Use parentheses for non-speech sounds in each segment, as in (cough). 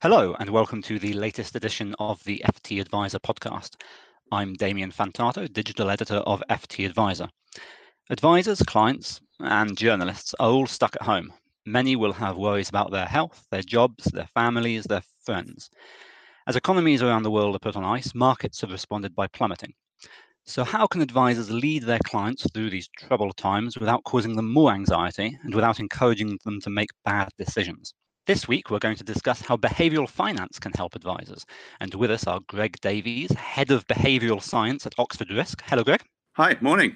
Hello, and welcome to the latest edition of the FT Adviser podcast. I'm Damian Fantato, digital editor of FT Adviser. Advisors, clients, and journalists are all stuck at home. Many will have worries about their health, their jobs, their families, their friends. As economies around the world are put on ice, markets have responded by plummeting. So, how can advisors lead their clients through these troubled times without causing them more anxiety and without encouraging them to make bad decisions? This week, we're going to discuss how behavioral finance can help advisors. And with us are Greg Davies, Head of Behavioral Science at Oxford Risk. Hello, Greg. Hi, morning.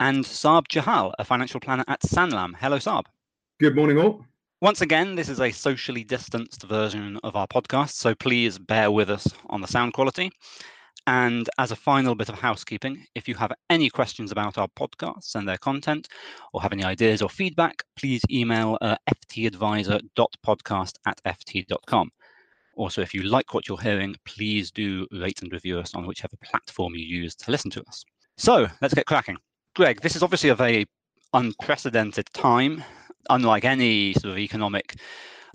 And Saab Johal, a financial planner at Sanlam. Hello, Saab. Good morning, all. Once again, this is a socially distanced version of our podcast, so please bear with us on the sound quality. And as a final bit of housekeeping, if you have any questions about our podcasts and their content, or have any ideas or feedback, please email uh, ftadvisor.podcast at ft.com. Also, if you like what you're hearing, please do rate and review us on whichever platform you use to listen to us. So let's get cracking. Greg, this is obviously a very unprecedented time, unlike any sort of economic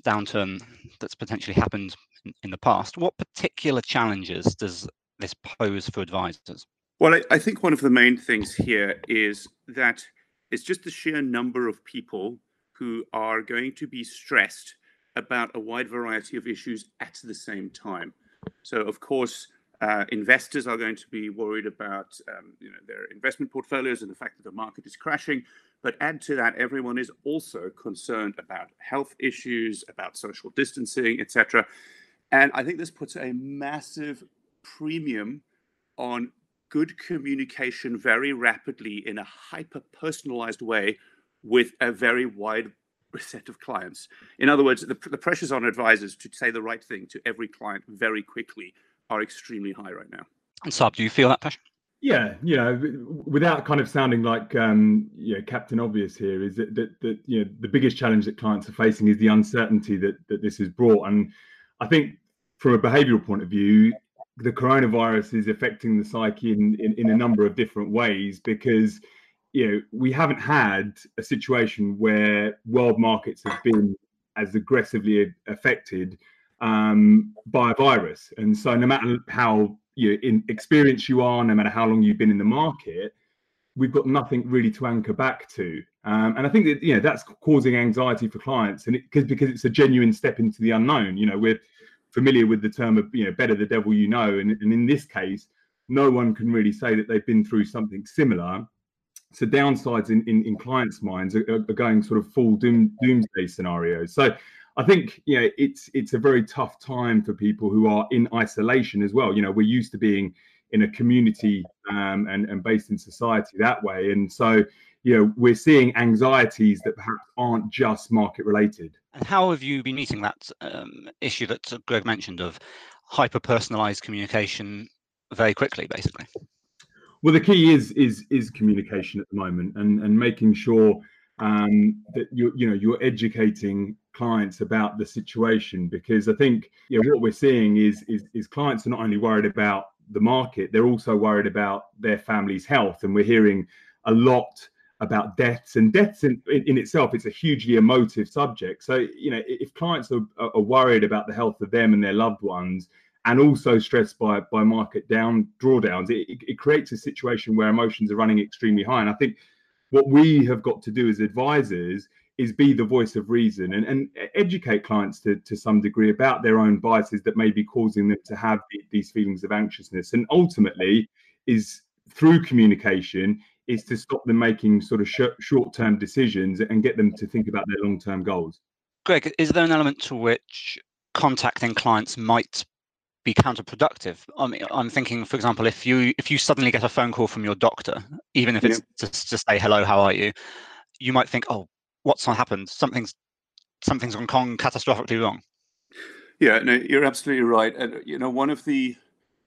downturn that's potentially happened in, in the past. What particular challenges does this pose for advisors? Well, I, I think one of the main things here is that it's just the sheer number of people who are going to be stressed about a wide variety of issues at the same time. So, of course, uh, investors are going to be worried about um, you know, their investment portfolios and the fact that the market is crashing. But add to that, everyone is also concerned about health issues, about social distancing, etc. And I think this puts a massive premium on good communication very rapidly in a hyper personalized way with a very wide set of clients. In other words, the, the pressures on advisors to say the right thing to every client very quickly are extremely high right now. And Saab, do you feel that pressure? Yeah, you know, without kind of sounding like um, you know, Captain Obvious here, is that, that that you know the biggest challenge that clients are facing is the uncertainty that that this has brought, and I think from a behavioural point of view, the coronavirus is affecting the psyche in, in, in, a number of different ways because you know we haven't had a situation where world markets have been as aggressively affected um, by a virus. And so no matter how you know, in experience you are no matter how long you've been in the market we've got nothing really to anchor back to. Um, and i think that you know that's causing anxiety for clients and because because it's a genuine step into the unknown. You know we're familiar with the term of you know better the devil you know and, and in this case no one can really say that they've been through something similar so downsides in, in, in clients' minds are, are, going sort of full doom, doomsday scenarios. So I think you know it's it's a very tough time for people who are in isolation as well. You know, we're used to being in a community um, and and based in society that way, and so you know we're seeing anxieties that perhaps aren't just market related. And how have you been meeting that um, issue that Greg mentioned of hyper personalized communication very quickly, basically? Well, the key is is is communication at the moment, and and making sure um, that you you know you're educating clients about the situation because I think you know what we're seeing is is is clients are not only worried about the market, they're also worried about their family's health, and we're hearing a lot about deaths and deaths in, in, itself it's a hugely emotive subject. So you know if clients are, are worried about the health of them and their loved ones and also stressed by by market down drawdowns it, it, it creates a situation where emotions are running extremely high. And i think what we have got to do as advisors is be the voice of reason and, and educate clients to, to some degree about their own biases that may be causing them to have these feelings of anxiousness. And ultimately is through communication is to stop them making sort of sh- short-term decisions and get them to think about their long-term goals. Greg, is there an element to which contacting clients might be counterproductive? I mean, I'm thinking, for example, if you if you suddenly get a phone call from your doctor, even if it's yeah. just to say hello, how are you, you might think, oh, what's happened? Something's something's gone catastrophically wrong. Yeah, no, you're absolutely right. And you know, one of the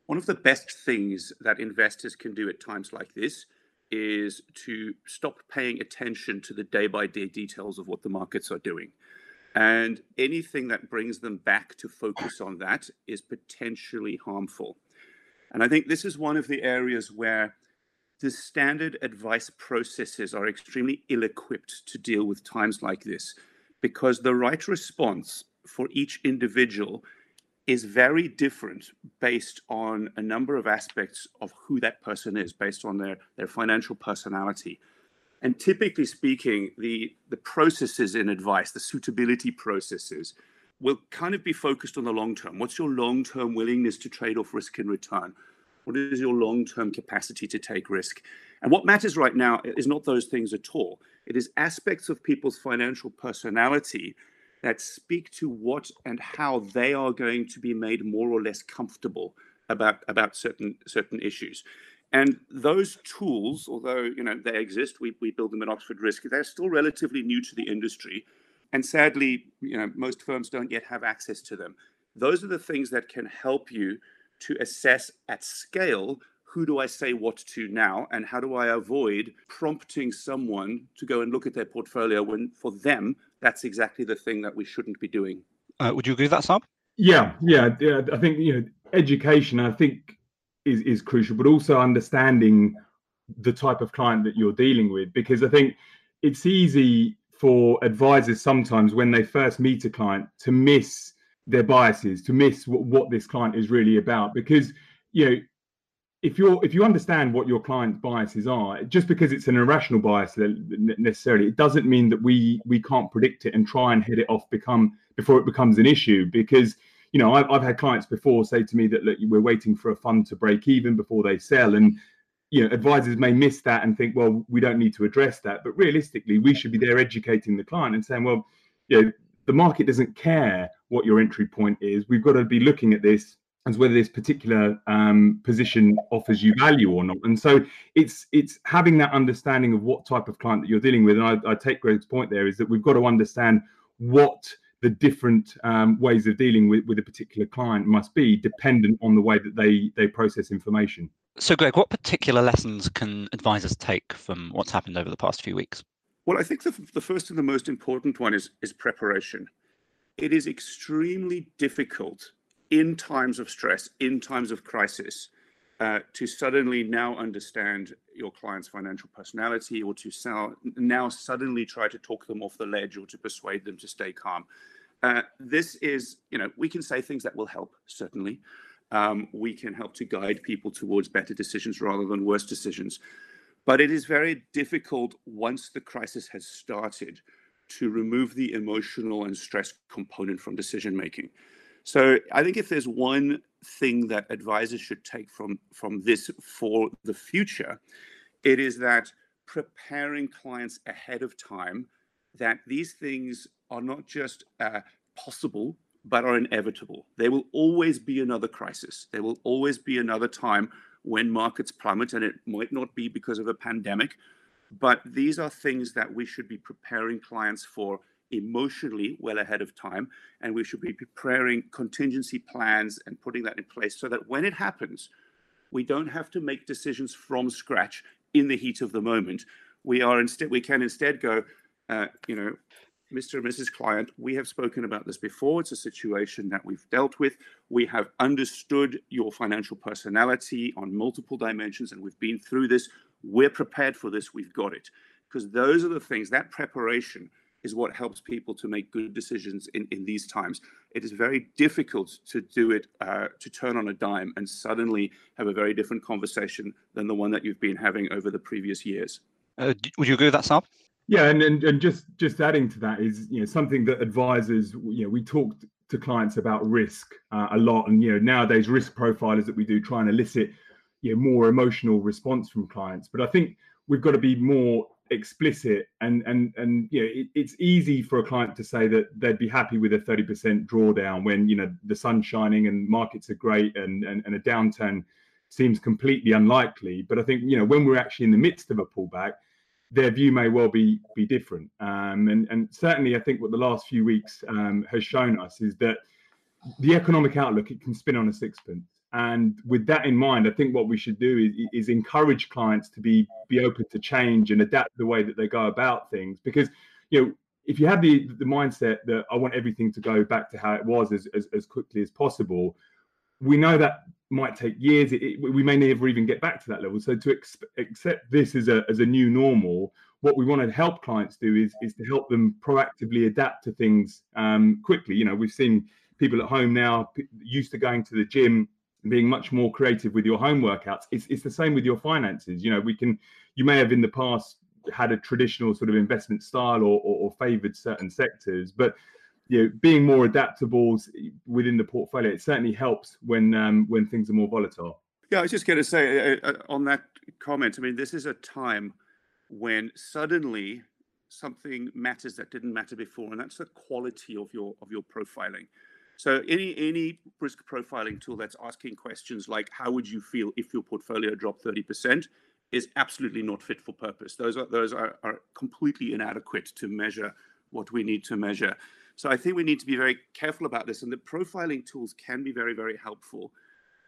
one of the best things that investors can do at times like this is to stop paying attention to the day by day details of what the markets are doing. And anything that brings them back to focus on that is potentially harmful. And I think this is one of the areas where the standard advice processes are extremely ill equipped to deal with times like this because the right response for each individual is very different based on a number of aspects of who that person is, based on their, their financial personality. And typically speaking, the, the processes in advice, the suitability processes, will kind of be focused on the long term. What's your long term willingness to trade off risk and return? What is your long term capacity to take risk? And what matters right now is not those things at all. It is aspects of people's financial personality that speak to what and how they are going to be made more or less comfortable about, about certain, certain issues. And those tools, although you know they exist, we, we build them at Oxford Risk, they're still relatively new to the industry. And sadly, you know, most firms don't yet have access to them. Those are the things that can help you to assess at scale who do I say what to now and how do I avoid prompting someone to go and look at their portfolio when for them that's exactly the thing that we shouldn't be doing. Uh, would you agree with that, Saab? Yeah, yeah, yeah. I think you know education. I think is is crucial, but also understanding the type of client that you're dealing with because I think it's easy for advisors sometimes when they first meet a client to miss their biases, to miss what, what this client is really about. Because you know, if you're if you understand what your client's biases are, just because it's an irrational bias necessarily, it doesn't mean that we we can't predict it and try and hit it off become before it becomes an issue. Because you know, I've, I've had clients before say to me that look, we're waiting for a fund to break even before they sell, and you know, advisors may miss that and think, well, we don't need to address that. But realistically, we should be there educating the client and saying, well, you know, the market doesn't care what your entry point is. We've got to be looking at this as whether this particular um, position offers you value or not. And so it's it's having that understanding of what type of client that you're dealing with. And I, I take Greg's point there is that we've got to understand what the different um, ways of dealing with, with a particular client must be dependent on the way that they they process information. So, Greg, what particular lessons can advisors take from what's happened over the past few weeks? Well, I think the, the first and the most important one is, is preparation. It is extremely difficult in times of stress, in times of crisis, uh, to suddenly now understand your client's financial personality or to sell, now suddenly try to talk them off the ledge or to persuade them to stay calm. Uh, this is, you know, we can say things that will help, certainly um, we can help to guide people towards better decisions rather than worse decisions. But it is very difficult once the crisis has started to remove the emotional and stress component from decision making. So I think if there's one thing that advisors should take from from this for the future, it is that preparing clients ahead of time that these things are not just uh, possible but are inevitable. There will always be another crisis. There will always be another time when markets plummet, and it might not be because of a pandemic. But these are things that we should be preparing clients for emotionally well ahead of time. And we should be preparing contingency plans and putting that in place so that when it happens, we don't have to make decisions from scratch in the heat of the moment. We are instead we can instead go, uh, you know, Mr. and Mrs. Client, we have spoken about this before. It's a situation that we've dealt with. We have understood your financial personality on multiple dimensions, and we've been through this. We're prepared for this. We've got it. Because those are the things, that preparation is what helps people to make good decisions in, in these times. It is very difficult to do it, uh, to turn on a dime and suddenly have a very different conversation than the one that you've been having over the previous years. Uh, would you agree with that, Saab? Yeah, and, and and just just adding to that is you know something that advisors you know we talk to clients about risk uh, a lot, and you know nowadays risk profilers that we do try and elicit you know more emotional response from clients. But I think we've got to be more explicit and and and you know it, it's easy for a client to say that they'd be happy with a 30% drawdown when you know the sun's shining and markets are great and, and and a downturn seems completely unlikely but i think you know when we're actually in the midst of a pullback their view may well be be different. Um, and and certainly, I think what the last few weeks um, has shown us is that the economic outlook it can spin on a sixpence. And with that in mind, I think what we should do is, is encourage clients to be be open to change and adapt the way that they go about things. Because you know, if you have the the mindset that I want everything to go back to how it was as as, as quickly as possible, we know that might take years. It, it, we may never even get back to that level. So to ex- accept this as a as a new normal, what we want to help clients do is is to help them proactively adapt to things um, quickly. You know, we've seen people at home now used to going to the gym being much more creative with your home workouts it's, it's the same with your finances. You know we can you may have in the past had a traditional sort of investment style or, or, or favored certain sectors but you know being more adaptable within the portfolio it certainly helps when um, when things are more volatile. Yeah i was just going to say uh, uh, on that comment i mean this is a time when suddenly something matters that didn't matter before, and that's the quality of your of your profiling. So any any risk profiling tool that's asking questions like how would you feel if your portfolio dropped 30% is absolutely not fit for purpose. Those are those are, are completely inadequate to measure what we need to measure. So I think we need to be very careful about this. And the profiling tools can be very, very helpful,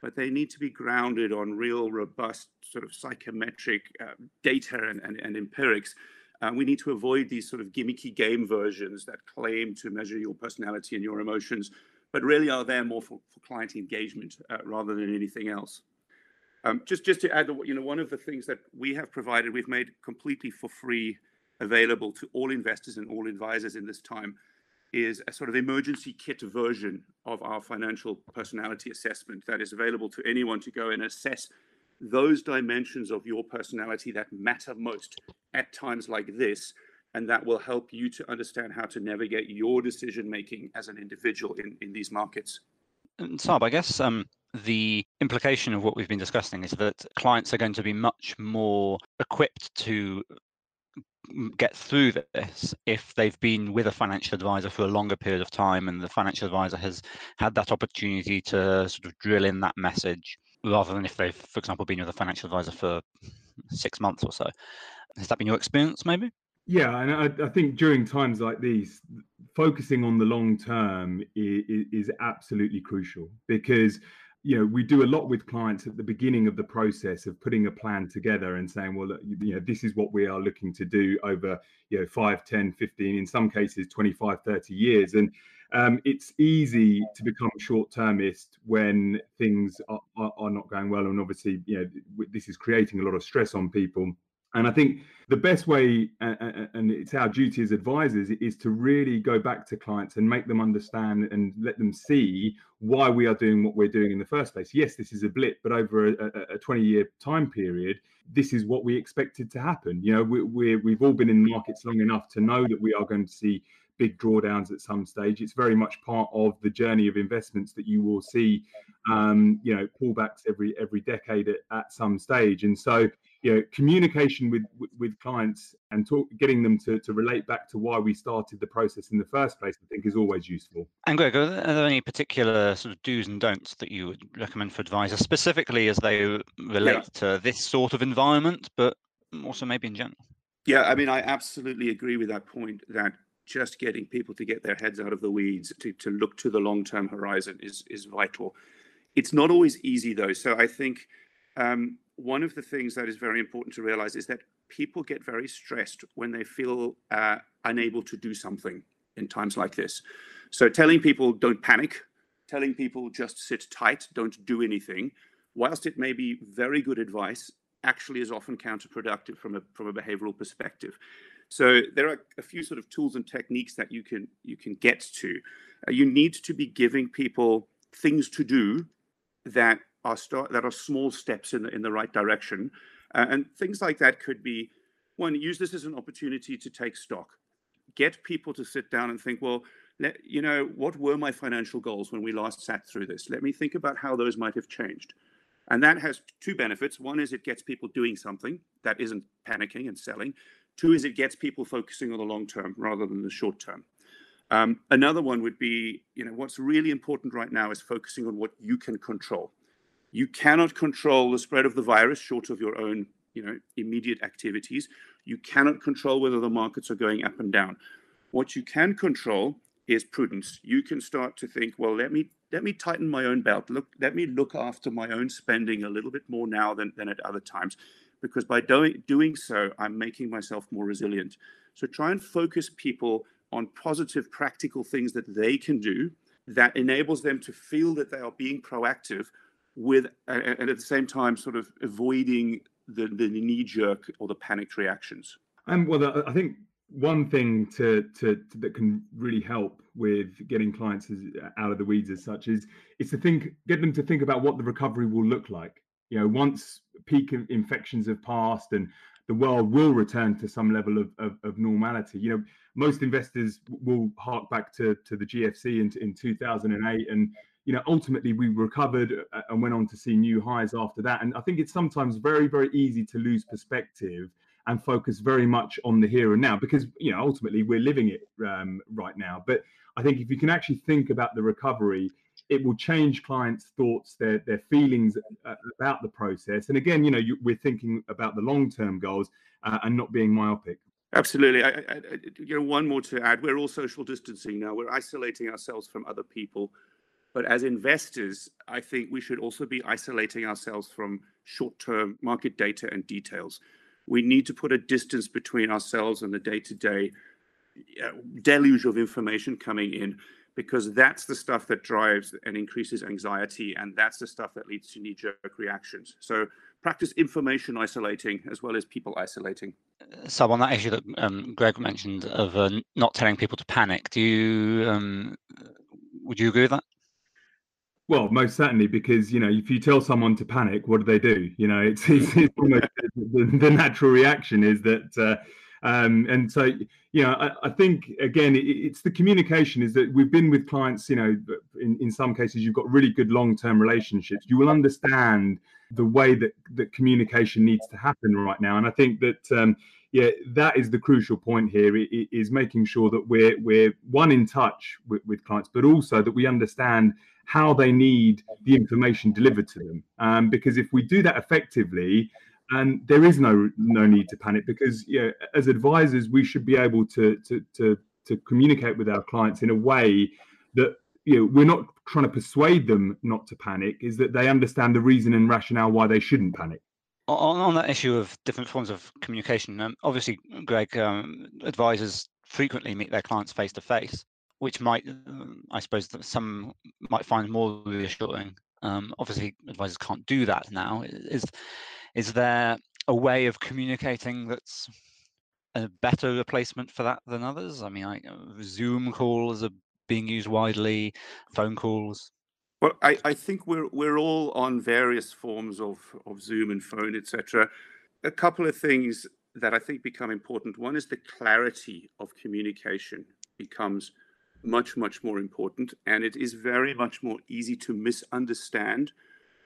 but they need to be grounded on real, robust sort of psychometric uh, data and, and, and empirics uh, we need to avoid these sort of gimmicky game versions that claim to measure your personality and your emotions, but really are there more for, for client engagement uh, rather than anything else. Um, just, just to add, you know, one of the things that we have provided, we've made completely for free available to all investors and all advisors in this time, is a sort of emergency kit version of our financial personality assessment that is available to anyone to go and assess those dimensions of your personality that matter most at times like this and that will help you to understand how to navigate your decision making as an individual in, in these markets. And Saab, I guess um, the implication of what we've been discussing is that clients are going to be much more equipped to get through this if they've been with a financial advisor for a longer period of time and the financial advisor has had that opportunity to sort of drill in that message rather than if they've, for example, been with a financial advisor for six months or so. Has that been your experience, maybe? Yeah, and I, I think during times like these, focusing on the long term is, is absolutely crucial because you know we do a lot with clients at the beginning of the process of putting a plan together and saying well you know this is what we are looking to do over you know 5 10 15 in some cases 25 30 years. And um, it's easy to become short termist when things are, are, are, not going well. And obviously you know this is creating a lot of stress on people and i think the best way and it's our duty as advisors is to really go back to clients and make them understand and let them see why we are doing what we're doing in the first place yes this is a blip but over a, a 20 year time period this is what we expected to happen you know we, we've all been in markets long enough to know that we are going to see big drawdowns at some stage. It's very much part of the journey of investments that you will see, um, you know, pullbacks every every decade at, at, some stage. And so, you know, communication with with clients and talk, getting them to to relate back to why we started the process in the first place, I think, is always useful. And Greg, are there any particular sort of do's and don'ts that you would recommend for advisors, specifically as they relate yeah. to this sort of environment, but also maybe in general? Yeah, I mean, I absolutely agree with that point that just getting people to get their heads out of the weeds to, to look to the long-term horizon is is vital. It's not always easy though. So I think um, one of the things that is very important to realize is that people get very stressed when they feel uh, unable to do something in times like this. So telling people don't panic, telling people just sit tight, don't do anything, whilst it may be very good advice, actually is often counterproductive from a from a behavioral perspective. So there are a few sort of tools and techniques that you can you can get to. Uh, you need to be giving people things to do that are start, that are small steps in the in the right direction, uh, and things like that could be one. Use this as an opportunity to take stock. Get people to sit down and think. Well, let, you know, what were my financial goals when we last sat through this? Let me think about how those might have changed. And that has two benefits. One is it gets people doing something that isn't panicking and selling. Two is it gets people focusing on the long term rather than the short term. Um, another one would be, you know, what's really important right now is focusing on what you can control. You cannot control the spread of the virus short of your own, you know, immediate activities. You cannot control whether the markets are going up and down. What you can control is prudence. You can start to think, well, let me let me tighten my own belt. Look, let me look after my own spending a little bit more now than, than at other times because by doing, doing so, I'm making myself more resilient. So try and focus people on positive, practical things that they can do that enables them to feel that they are being proactive with, and at the same time, sort of avoiding the, the knee jerk or the panicked reactions. And well, I think one thing to, to, to, that can really help with getting clients as, uh, out of the weeds as such is is to think get them to think about what the recovery will look like you know once peak infections have passed and the world will return to some level of, of, of normality you know most investors will hark back to to the gfc in, in 2008 and you know ultimately we recovered uh, and went on to see new highs after that. And i think it's sometimes very very easy to lose perspective and focus very much on the here and now because you know ultimately we're living it um, right now. But i think if you can actually think about the recovery it will change clients thoughts their their feelings uh, about the process. And again you know you, we're thinking about the long term goals uh, and not being myopic. Absolutely. I, I, you know one more to add. We're all social distancing now. We're isolating ourselves from other people but as investors i think we should also be isolating ourselves from short term market data and details. We need to put a distance between ourselves and the day to day deluge of information coming in because that's the stuff that drives and increases anxiety and that's the stuff that leads to knee jerk reactions. So practice information isolating as well as people isolating. So on that issue that um, greg mentioned of uh, not telling people to panic do you um, would you agree with that well, most certainly, because you know, if you tell someone to panic, what do they do? You know, it's, (laughs) it's, it's almost the, the, natural reaction is that, uh, um, and so you know, I, I think again, it, it's the communication. Is that we've been with clients, you know, in, in some cases you've got really good long-term relationships. You will understand the way that that communication needs to happen right now, and I think that. Um, yeah, that is the crucial point here. Is making sure that we're we're one in touch with, with clients, but also that we understand how they need the information delivered to them. Um, because if we do that effectively, and there is no no need to panic because you know, as advisors we should be able to to to to communicate with our clients in a way that you know we're not trying to persuade them not to panic is that they understand the reason and rationale why they shouldn't panic on, on that issue of different forms of communication um, obviously greg um, advisors frequently meet their clients face to face which might, I suppose, some might find more reassuring. Um, obviously, advisors can't do that now. Is is there a way of communicating that's a better replacement for that than others? I mean, I, uh, Zoom calls are being used widely, phone calls. Well, I, I think we're we're all on various forms of, of Zoom and phone, etc. A couple of things that I think become important. One is the clarity of communication becomes much, much more important. And it is very much more easy to misunderstand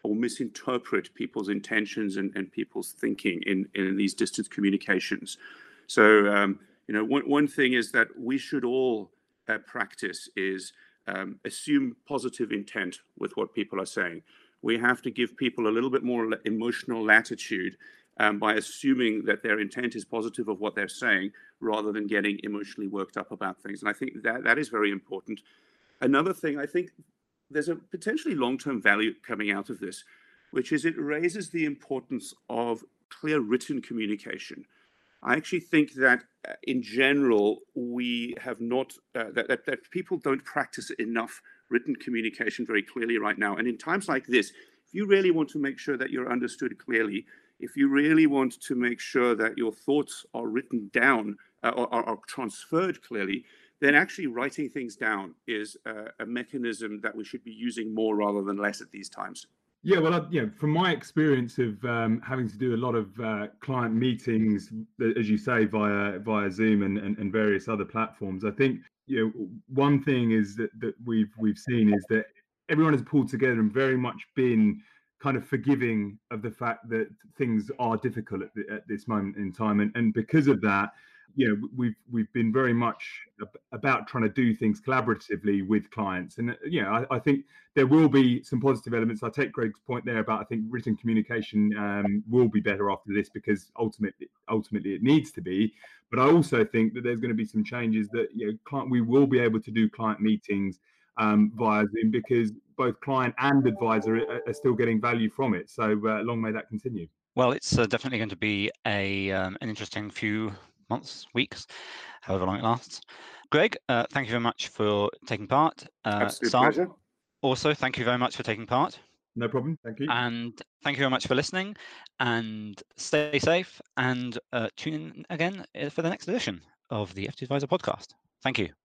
or misinterpret people's intentions and, and people's thinking in, in these distance communications. So, um, you know, one, one thing is that we should all uh, practice is um, assume positive intent with what people are saying. We have to give people a little bit more emotional latitude um, by assuming that their intent is positive of what they're saying rather than getting emotionally worked up about things. And I think that that is very important. Another thing, I think there's a potentially long-term value coming out of this, which is it raises the importance of clear written communication. I actually think that uh, in general, we have not, uh, that, that, that people don't practice enough written communication very clearly right now. And in times like this, if you really want to make sure that you're understood clearly, if you really want to make sure that your thoughts are written down uh, or, are transferred clearly, then actually writing things down is a mechanism that we should be using more rather than less at these times. Yeah, well, know, from my experience of um, having to do a lot of uh, client meetings, as you say, via via Zoom and, and, and various other platforms, I think you know one thing is that, that we've we've seen is that everyone has pulled together and very much been kind of forgiving of the fact that things are difficult at, the, at this moment in time, and and because of that, you know, we've we've been very much about trying to do things collaboratively with clients, and you know, I, I think there will be some positive elements. I take Greg's point there about I think written communication um, will be better after this because ultimately ultimately it needs to be. But I also think that there's going to be some changes that you know, client, we will be able to do client meetings um, via Zoom because both client and advisor are, are still getting value from it. So uh, long may that continue. Well, it's uh, definitely going to be a um, an interesting few months, weeks, however long it lasts. Greg, uh, thank you very much for taking part. Uh, Absolute pleasure. Also, thank you very much for taking part. No problem. Thank you. And thank you very much for listening. And stay safe and uh, tune in again uh, for the next edition. of the FT Adviser podcast. Thank you.